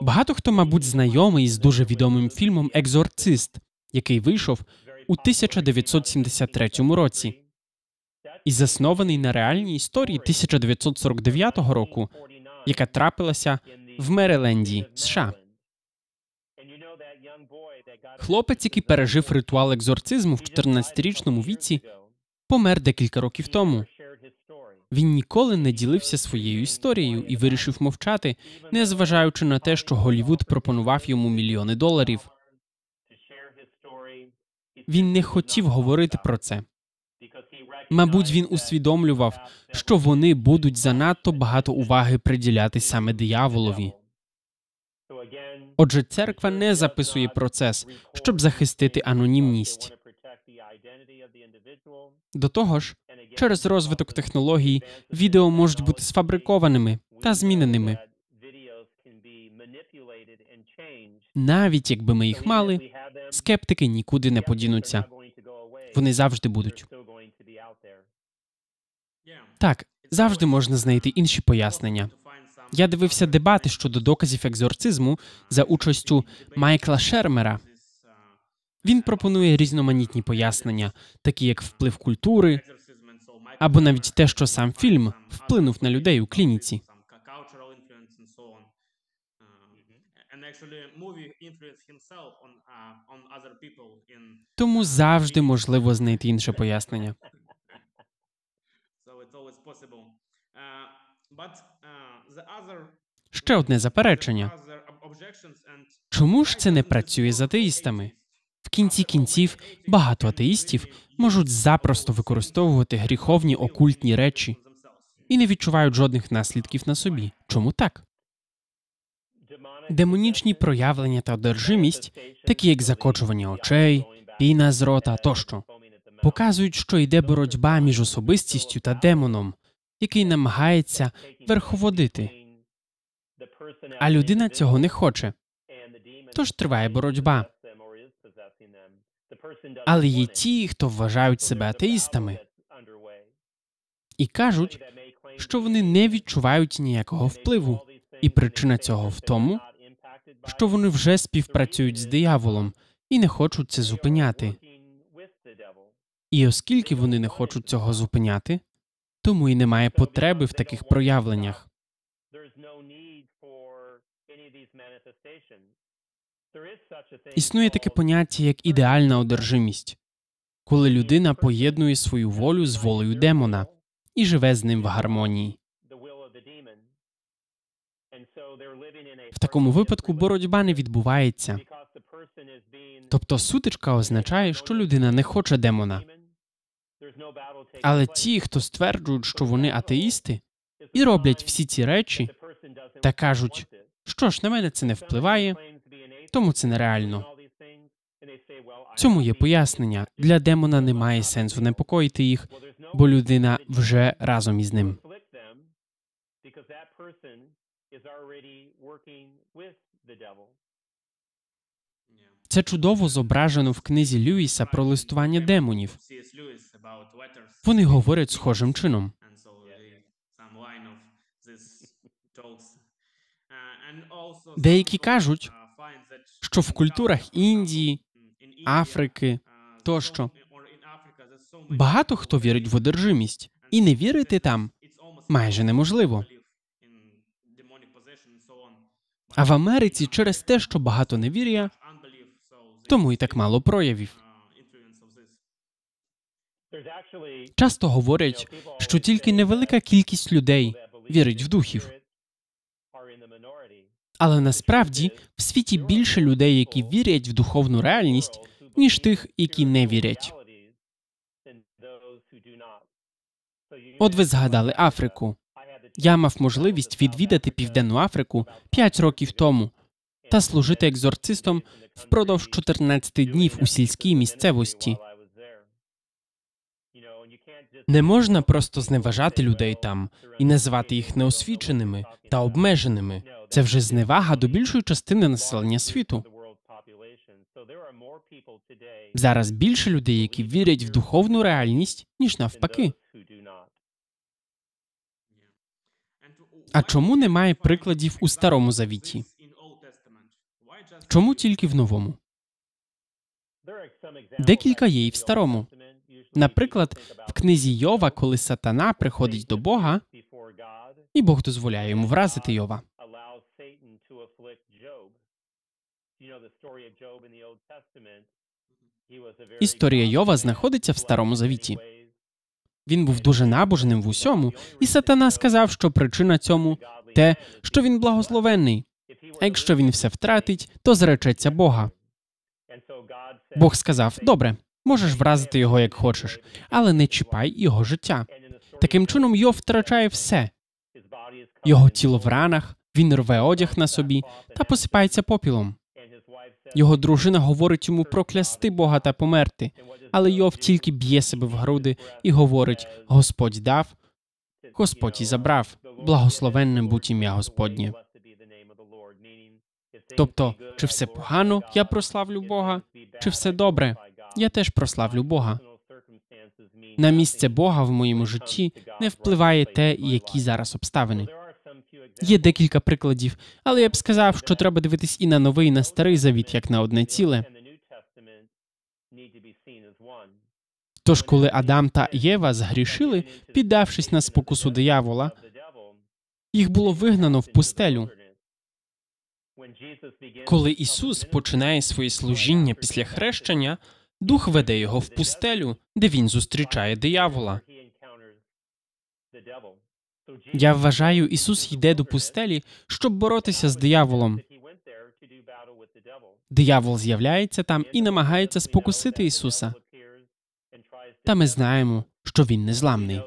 [SPEAKER 1] Багато хто, мабуть, знайомий з дуже відомим фільмом Екзорцист, який вийшов у 1973 році, і заснований на реальній історії 1949 року, яка трапилася в Мериленді, США. Хлопець, який пережив ритуал екзорцизму в 14-річному віці, помер декілька років тому. Він ніколи не ділився своєю історією і вирішив мовчати, незважаючи на те, що Голівуд пропонував йому мільйони доларів. Він не хотів говорити про це, Мабуть, він усвідомлював, що вони будуть занадто багато уваги приділяти саме дияволові. Отже, церква не записує процес, щоб захистити анонімність. До того ж, через розвиток технологій відео можуть бути сфабрикованими та зміненими. Навіть якби ми їх мали, скептики нікуди не подінуться. Вони завжди будуть. Так, завжди можна знайти інші пояснення. Я дивився дебати щодо доказів екзорцизму за участю Майкла Шермера. Він пропонує різноманітні пояснення, такі як вплив культури, або навіть те, що сам фільм вплинув на людей у клініці. Тому завжди можливо знайти інше пояснення. Ще одне заперечення. Чому ж це не працює з атеїстами? В кінці кінців багато атеїстів можуть запросто використовувати гріховні окультні речі і не відчувають жодних наслідків на собі. Чому так? Демонічні проявлення та одержимість, такі як закочування очей, піна з рота тощо, показують, що йде боротьба між особистістю та демоном, який намагається верховодити. А людина цього не хоче. Тож триває боротьба. Але є ті, хто вважають себе атеїстами і кажуть, що вони не відчувають ніякого впливу, і причина цього в тому, що вони вже співпрацюють з дияволом і не хочуть це зупиняти. І оскільки вони не хочуть цього зупиняти, тому і немає потреби в таких проявленнях. Існує таке поняття як ідеальна одержимість, коли людина поєднує свою волю з волею демона і живе з ним в гармонії. В такому випадку боротьба не відбувається. Тобто сутичка означає, що людина не хоче демона. Але ті, хто стверджують, що вони атеїсти, і роблять всі ці речі, та кажуть, що ж на мене це не впливає, тому це нереально. Цьому є пояснення для демона немає сенсу непокоїти їх, бо людина вже разом із ним. Це чудово зображено в книзі Льюіса про листування демонів. Вони говорять схожим чином. Деякі кажуть, що в культурах Індії, Африки тощо багато хто вірить в одержимість, і не вірити там майже неможливо. А в Америці через те, що багато невір'я, тому і так мало проявів. Часто говорять, що тільки невелика кількість людей вірить в духів. Але насправді в світі більше людей, які вірять в духовну реальність, ніж тих, які не вірять. От ви згадали Африку. Я мав можливість відвідати Південну Африку 5 років тому та служити екзорцистом впродовж 14 днів у сільській місцевості. Не можна просто зневажати людей там і називати їх неосвіченими та обмеженими. Це вже зневага до більшої частини населення світу. Зараз більше людей, які вірять в духовну реальність, ніж навпаки. А чому немає прикладів у старому завіті? Чому тільки в новому? Декілька є і в старому. Наприклад, в книзі Йова, коли сатана приходить до Бога, і Бог дозволяє йому вразити Йова. Історія Йова знаходиться в старому завіті. Він був дуже набожним в усьому, і сатана сказав, що причина цьому те, що він благословенний. А якщо він все втратить, то зречеться Бога. Бог сказав: Добре, Можеш вразити його як хочеш, але не чіпай його життя. Таким чином, Йов втрачає все. Його тіло в ранах, він рве одяг на собі та посипається попілом. Його дружина говорить йому проклясти Бога та померти, але Йов тільки б'є себе в груди і говорить: Господь дав, Господь і забрав, благословенне будь ім'я Господнє. Тобто, чи все погано, я прославлю Бога, чи все добре, я теж прославлю Бога. На місце Бога в моєму житті не впливає те, які зараз обставини. Є декілька прикладів, але я б сказав, що треба дивитись і на новий, і на старий завіт, як на одне ціле. Тож, коли Адам та Єва згрішили, піддавшись на спокусу диявола, їх було вигнано в пустелю. Коли Ісус починає своє служіння після хрещення, Дух веде його в пустелю, де він зустрічає диявола. Я вважаю, Ісус йде до пустелі, щоб боротися з дияволом. Диявол з'являється там і намагається спокусити Ісуса. Та ми знаємо, що він незламний.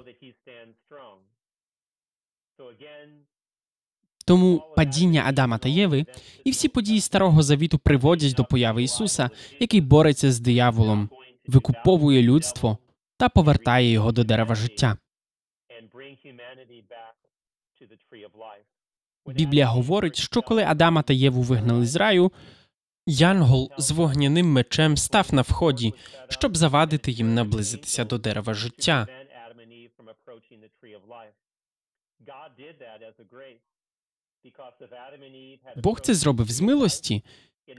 [SPEAKER 1] Тому падіння Адама та Єви і всі події старого завіту приводять до появи Ісуса, який бореться з дияволом, викуповує людство та повертає його до дерева життя. Біблія говорить, що коли Адама та Єву вигнали з раю, Янгол з вогняним мечем став на вході, щоб завадити їм наблизитися до дерева життя. Бог це зробив з милості,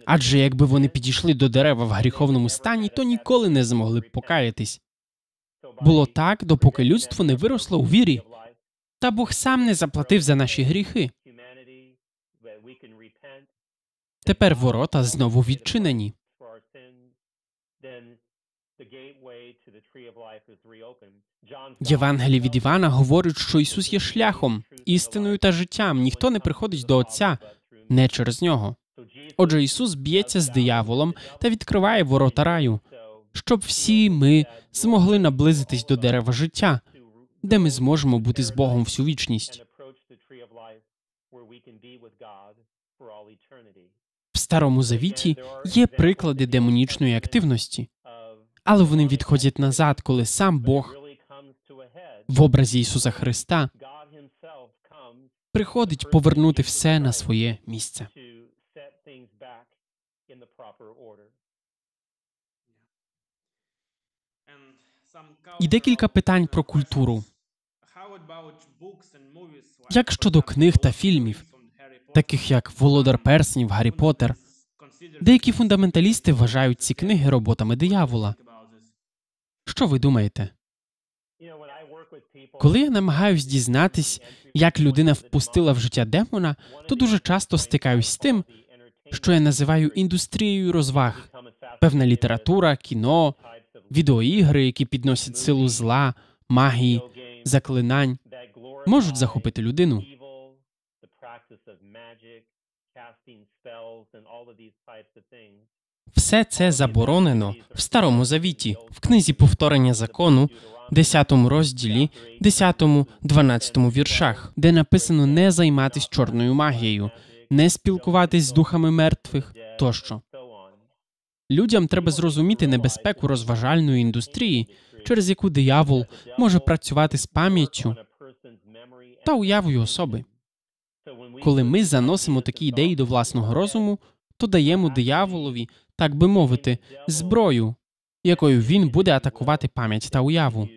[SPEAKER 1] адже якби вони підійшли до дерева в гріховному стані, то ніколи не змогли б покаятись. Було так, допоки людство не виросло у вірі, та Бог сам не заплатив за наші гріхи. Тепер ворота знову відчинені. Євангеліє від Івана говорить, що Ісус є шляхом, істиною та життям. Ніхто не приходить до Отця не через нього. Отже, Ісус б'ється з дияволом та відкриває ворота раю, щоб всі ми змогли наблизитись до дерева життя, де ми зможемо бути з Богом всю вічність. В старому завіті є приклади демонічної активності, але вони відходять назад, коли сам Бог в образі Ісуса Христа приходить повернути все на своє місце. І декілька питань про культуру. Як щодо книг та фільмів, таких як Володар Перснів, Гаррі Поттер, деякі фундаменталісти вважають ці книги роботами диявола. Що ви думаєте? Коли я намагаюсь дізнатись, як людина впустила в життя демона, то дуже часто стикаюсь з тим, що я називаю індустрією розваг, певна література, кіно, відеоігри, які підносять силу зла, магії, заклинань, можуть захопити людину. Все це заборонено в старому завіті, в книзі повторення закону, 10 розділі, 10-12 віршах, де написано не займатись чорною магією, не спілкуватись з духами мертвих тощо. Людям треба зрозуміти небезпеку розважальної індустрії, через яку диявол може працювати з пам'яттю та уявою особи. Коли ми заносимо такі ідеї до власного розуму, то даємо дияволові, так би мовити, зброю, якою він буде атакувати пам'ять та уяву.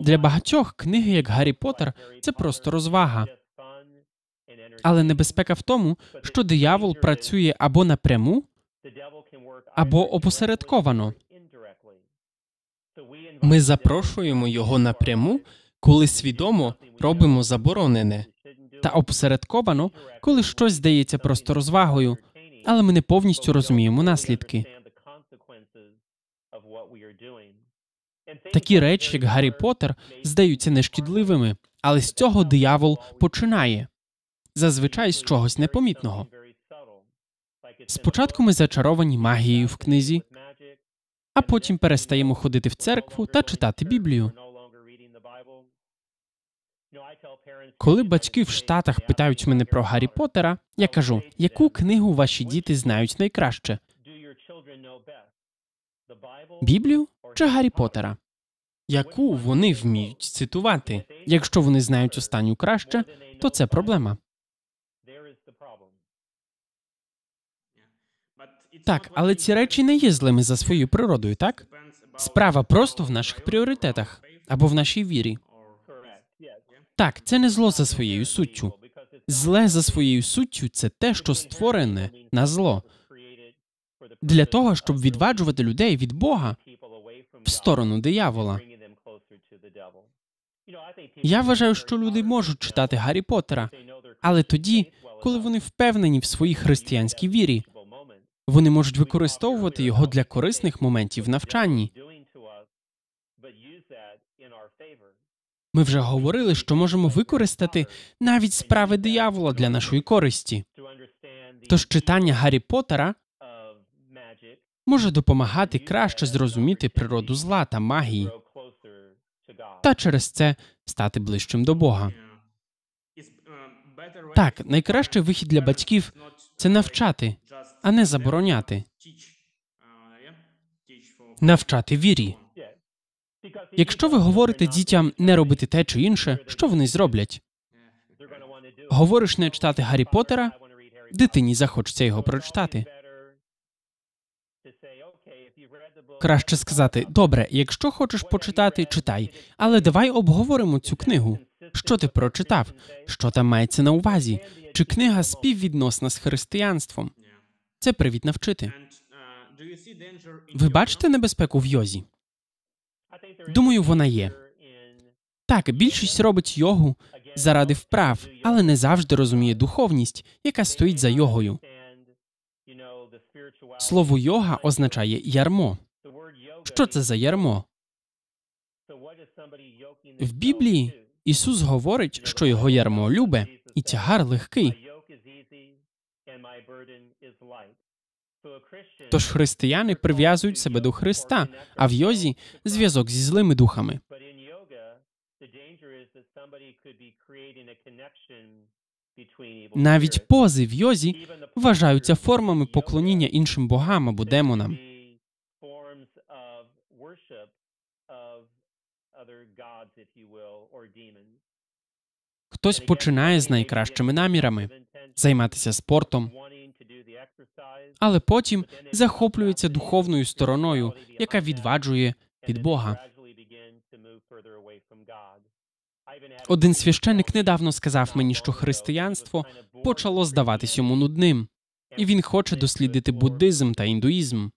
[SPEAKER 1] Для багатьох книги, як Гаррі Поттер, це просто розвага. Але небезпека в тому, що диявол працює або напряму, або опосередковано. Ми запрошуємо його напряму, коли свідомо робимо заборонене, та опосередковано, коли щось здається просто розвагою, але ми не повністю розуміємо наслідки. Такі речі, як Гаррі Поттер, здаються нешкідливими, але з цього диявол починає зазвичай з чогось непомітного. Спочатку ми зачаровані магією в книзі, а потім перестаємо ходити в церкву та читати Біблію. Коли батьки в Штатах питають мене про Гаррі Поттера, я кажу, яку книгу ваші діти знають найкраще? Біблію чи Гаррі Поттера? Яку вони вміють цитувати? Якщо вони знають останню краще, то це проблема. Так, але ці речі не є злими за своєю природою, так? Справа просто в наших пріоритетах або в нашій вірі. Так, це не зло за своєю суттю. Зле за своєю суттю це те, що створене на зло для того, щоб відваджувати людей від Бога в сторону диявола. Я вважаю, що люди можуть читати Гаррі Поттера, але тоді, коли вони впевнені в своїй християнській вірі, вони можуть використовувати його для корисних моментів навчанні. Ми вже говорили, що можемо використати навіть справи диявола для нашої користі. Тож читання Гаррі Поттера може допомагати краще зрозуміти природу зла та магії, та через це стати ближчим до Бога. Так, найкращий вихід для батьків це навчати, а не забороняти. Навчати вірі. Якщо ви говорите дітям не робити те чи інше, що вони зроблять? Говориш не читати Гаррі Поттера, дитині захочеться його прочитати. Краще сказати, добре, якщо хочеш почитати, читай, але давай обговоримо цю книгу. Що ти прочитав? Що там мається на увазі? Чи книга співвідносна з християнством? Це привід навчити. Ви бачите небезпеку в йозі? Думаю, вона є. Так, більшість робить йогу заради вправ, але не завжди розуміє духовність, яка стоїть за йогою. Слово йога означає ярмо. Що це за ярмо? В Біблії Ісус говорить, що його ярмо любе і тягар легкий. Тож християни прив'язують себе до Христа, а в йозі зв'язок зі злими духами. Навіть пози в йозі вважаються формами поклоніння іншим богам або демонам. Хтось починає з найкращими намірами займатися спортом, але потім захоплюється духовною стороною, яка відваджує від Бога. Один священик недавно сказав мені, що християнство почало здаватись йому нудним, і він хоче дослідити буддизм та індуїзм.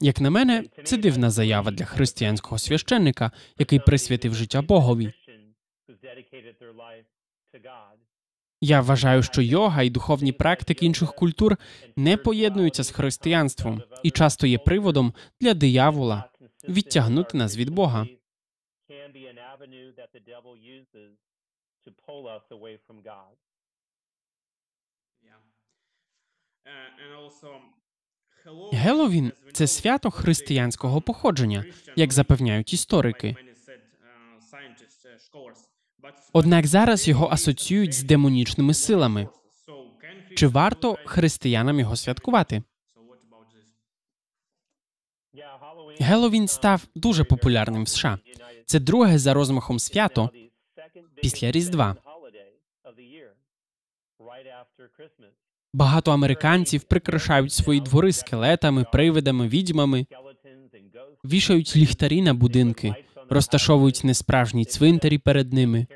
[SPEAKER 1] Як на мене, це дивна заява для християнського священника, який присвятив життя Богові. Я вважаю, що йога і духовні практики інших культур не поєднуються з християнством і часто є приводом для диявола відтягнути нас від Бога. Геловін це свято християнського походження, як запевняють історики. Однак зараз його асоціюють з демонічними силами. Чи варто християнам його святкувати? Геловін став дуже популярним в США. Це друге за розмахом свято після Різдва. Багато американців прикрашають свої двори скелетами, привидами, відьмами, вішають ліхтарі на будинки, розташовують несправжні цвинтарі перед ними.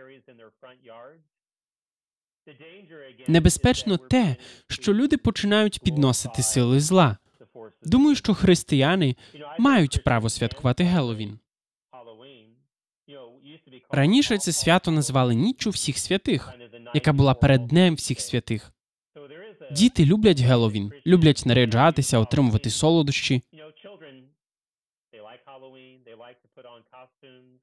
[SPEAKER 1] Небезпечно те, що люди починають підносити сили зла. Думаю, що християни мають право святкувати Геловін. Раніше це свято назвали Ніччю всіх святих, яка була перед Днем всіх святих. Діти люблять Геловін, люблять наряджатися, отримувати солодощі.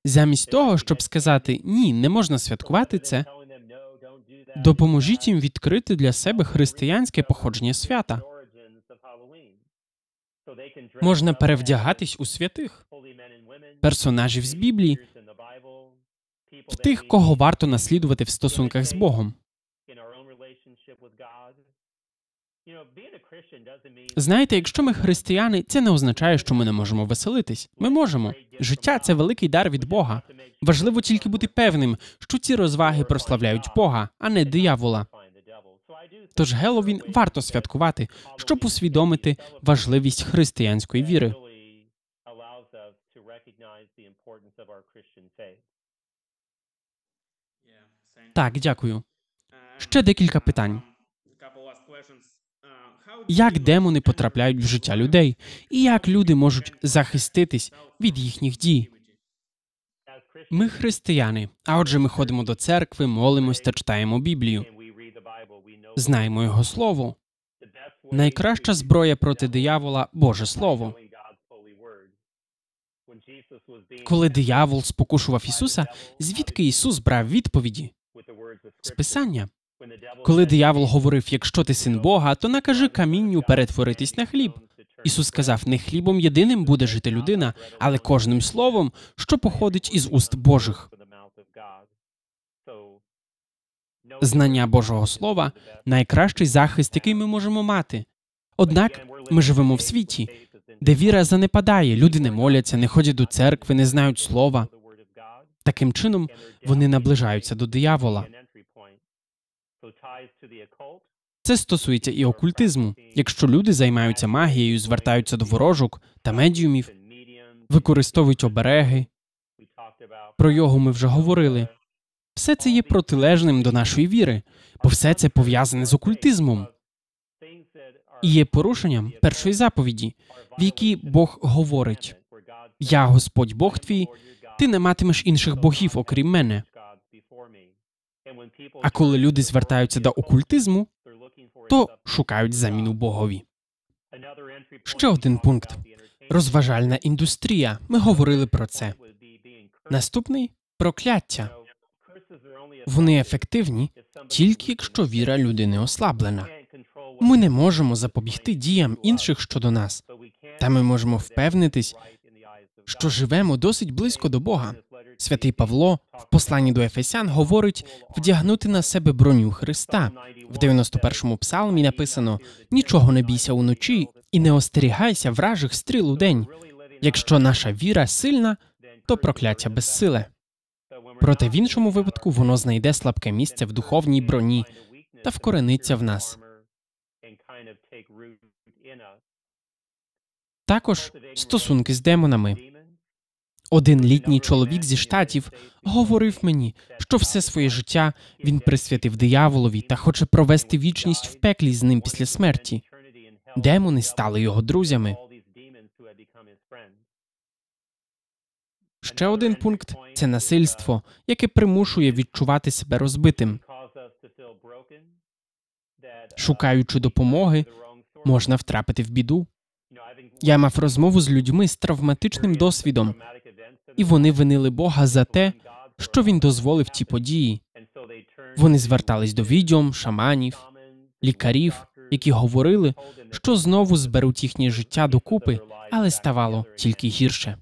[SPEAKER 1] Замість того, щоб сказати ні, не можна святкувати це. Допоможіть їм відкрити для себе християнське походження свята. Можна перевдягатись у святих, персонажів з Біблії, в тих, кого варто наслідувати в стосунках з Богом. Знаєте, якщо ми християни, це не означає, що ми не можемо веселитись. Ми можемо. Життя це великий дар від Бога. Важливо тільки бути певним, що ці розваги прославляють Бога, а не диявола. Тож Геловін варто святкувати, щоб усвідомити важливість християнської віри. Так, дякую. Ще декілька питань. Як демони потрапляють в життя людей, і як люди можуть захиститись від їхніх дій? Ми християни, а отже, ми ходимо до церкви, молимось та читаємо Біблію. Знаємо його слово. Найкраща зброя проти диявола Боже Слово. Коли диявол спокушував Ісуса, звідки Ісус брав відповіді? З Писання. Коли диявол говорив, якщо ти син Бога, то накажи камінню перетворитись на хліб. Ісус сказав: не хлібом єдиним буде жити людина, але кожним словом, що походить із уст Божих. Знання Божого Слова найкращий захист, який ми можемо мати. Однак ми живемо в світі, де віра занепадає, люди не моляться, не ходять до церкви, не знають слова. Таким чином вони наближаються до диявола. Це стосується і окультизму. Якщо люди займаються магією, звертаються до ворожок та медіумів, використовують обереги. Про його ми вже говорили. Все це є протилежним до нашої віри, бо все це пов'язане з окультизмом і є порушенням першої заповіді, в якій Бог говорить: Я Господь Бог твій, ти не матимеш інших богів, окрім мене. А коли люди звертаються до окультизму, то шукають заміну Богові. Ще один пункт розважальна індустрія. Ми говорили про це. Наступний прокляття. Вони ефективні тільки якщо віра людини ослаблена. Ми не можемо запобігти діям інших щодо нас, та ми можемо впевнитись, що живемо досить близько до Бога. Святий Павло в посланні до Ефесян говорить вдягнути на себе броню Христа. В 91-му псалмі написано: нічого не бійся уночі і не остерігайся вражих стріл у день. Якщо наша віра сильна, то прокляття безсиле. Проте в іншому випадку воно знайде слабке місце в духовній броні та вкорениться в нас. Також стосунки з демонами. Один літній чоловік зі штатів говорив мені, що все своє життя він присвятив дияволові та хоче провести вічність в пеклі з ним після смерті. Демони стали його друзями. Ще один пункт це насильство, яке примушує відчувати себе розбитим. Шукаючи допомоги, можна втрапити в біду. Я мав розмову з людьми з травматичним досвідом, і вони винили Бога за те, що він дозволив ті події. Вони звертались до відьом, шаманів, лікарів, які говорили, що знову зберуть їхнє життя докупи, але ставало тільки гірше.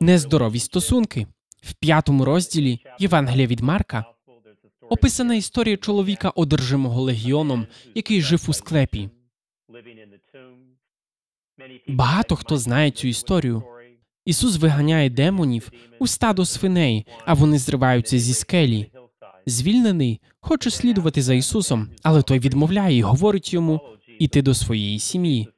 [SPEAKER 1] Нездорові стосунки в п'ятому розділі Євангелія від Марка описана історія чоловіка, одержимого легіоном, який жив у склепі. Багато хто знає цю історію. Ісус виганяє демонів у стадо свиней, а вони зриваються зі скелі. Звільнений хоче слідувати за Ісусом, але той відмовляє і говорить йому іти до своєї сім'ї.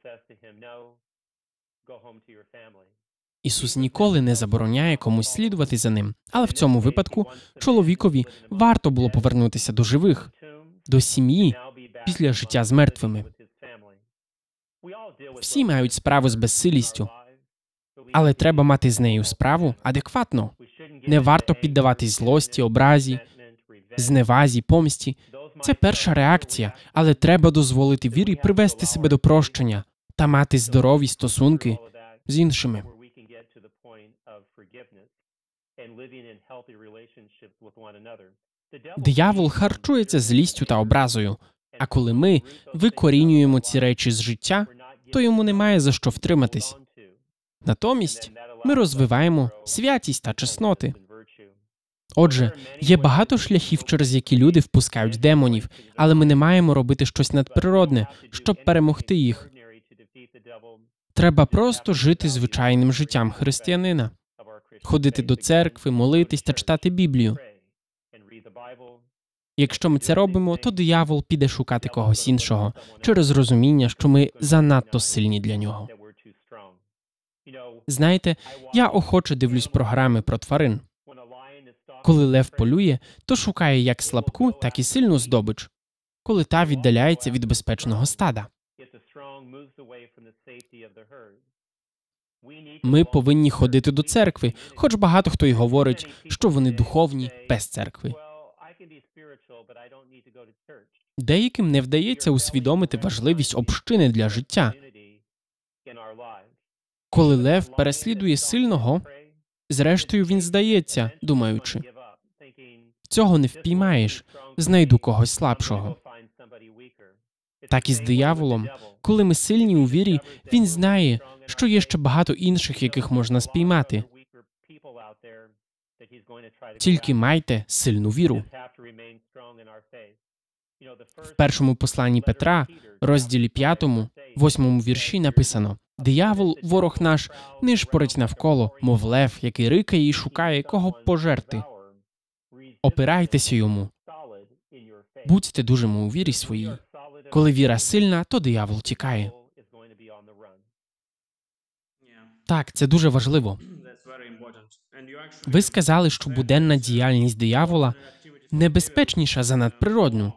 [SPEAKER 1] Ісус ніколи не забороняє комусь слідувати за ним, але в цьому випадку чоловікові варто було повернутися до живих, до сім'ї після життя з мертвими. Всі мають справу з безсилістю, але треба мати з нею справу адекватно. Не варто піддаватись злості, образі, зневазі, помсті. Це перша реакція, але треба дозволити вірі привести себе до прощення та мати здорові стосунки з іншими. Диявол харчується злістю та образою. А коли ми викорінюємо ці речі з життя, то йому немає за що втриматись. Натомість ми розвиваємо святість та чесноти. Отже, є багато шляхів, через які люди впускають демонів, але ми не маємо робити щось надприродне, щоб перемогти їх. Треба просто жити звичайним життям християнина, ходити до церкви, молитись та читати Біблію. Якщо ми це робимо, то диявол піде шукати когось іншого через розуміння, що ми занадто сильні для нього. Знаєте, я охоче дивлюсь програми про тварин. Коли лев полює, то шукає як слабку, так і сильну здобич, коли та віддаляється від безпечного стада. Ми повинні ходити до церкви, хоч багато хто й говорить, що вони духовні без церкви. Деяким не вдається усвідомити важливість общини для життя. Коли лев переслідує сильного, зрештою він здається, думаючи, цього не впіймаєш, знайду когось слабшого. Так і з дияволом, коли ми сильні у вірі, він знає, що є ще багато інших, яких можна спіймати. Тільки майте сильну віру. В першому посланні Петра, розділі 5, 8 вірші написано: Диявол, ворог наш, нишпорить навколо, мов лев, який рикає і шукає, кого пожерти. Опирайтеся йому. Будьте дужими у вірі своїй. Коли віра сильна, то диявол тікає. Так, це дуже важливо. Ви сказали, що буденна діяльність диявола небезпечніша за надприродну.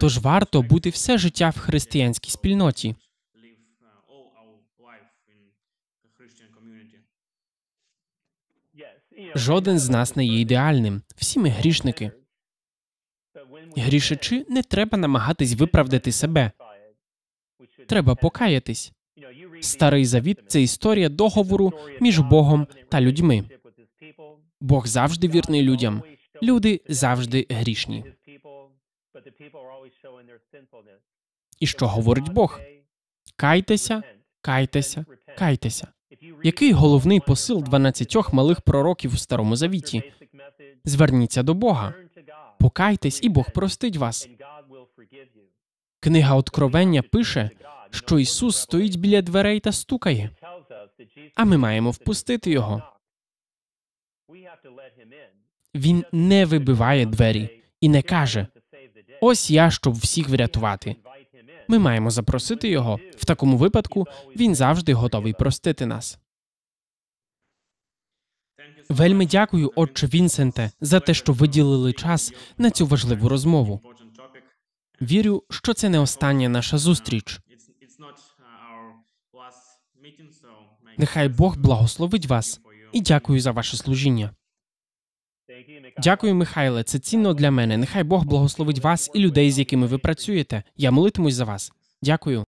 [SPEAKER 1] Тож варто бути все життя в християнській спільноті. Жоден з нас не є ідеальним. Всі ми грішники. Грішачи не треба намагатись виправдати себе. Треба покаятись. Старий завіт це історія договору між Богом та людьми. Бог завжди вірний людям. Люди завжди грішні. І що говорить Бог? Кайтеся, кайтеся, кайтеся. Який головний посил 12 малих пророків у старому завіті? Зверніться до Бога, покайтесь, і Бог простить вас. Книга Откровення пише, що Ісус стоїть біля дверей та стукає, а ми маємо впустити його. Він не вибиває двері і не каже: Ось я, щоб всіх врятувати. Ми маємо запросити його. В такому випадку він завжди готовий простити нас. Вельми дякую, отче Вінсенте, за те, що виділили час на цю важливу розмову. Вірю, що це не остання наша зустріч. Нехай Бог благословить вас і дякую за ваше служіння. Дякую, Михайле. Це цінно для мене. Нехай Бог благословить вас і людей, з якими ви працюєте. Я молитимусь за вас. Дякую.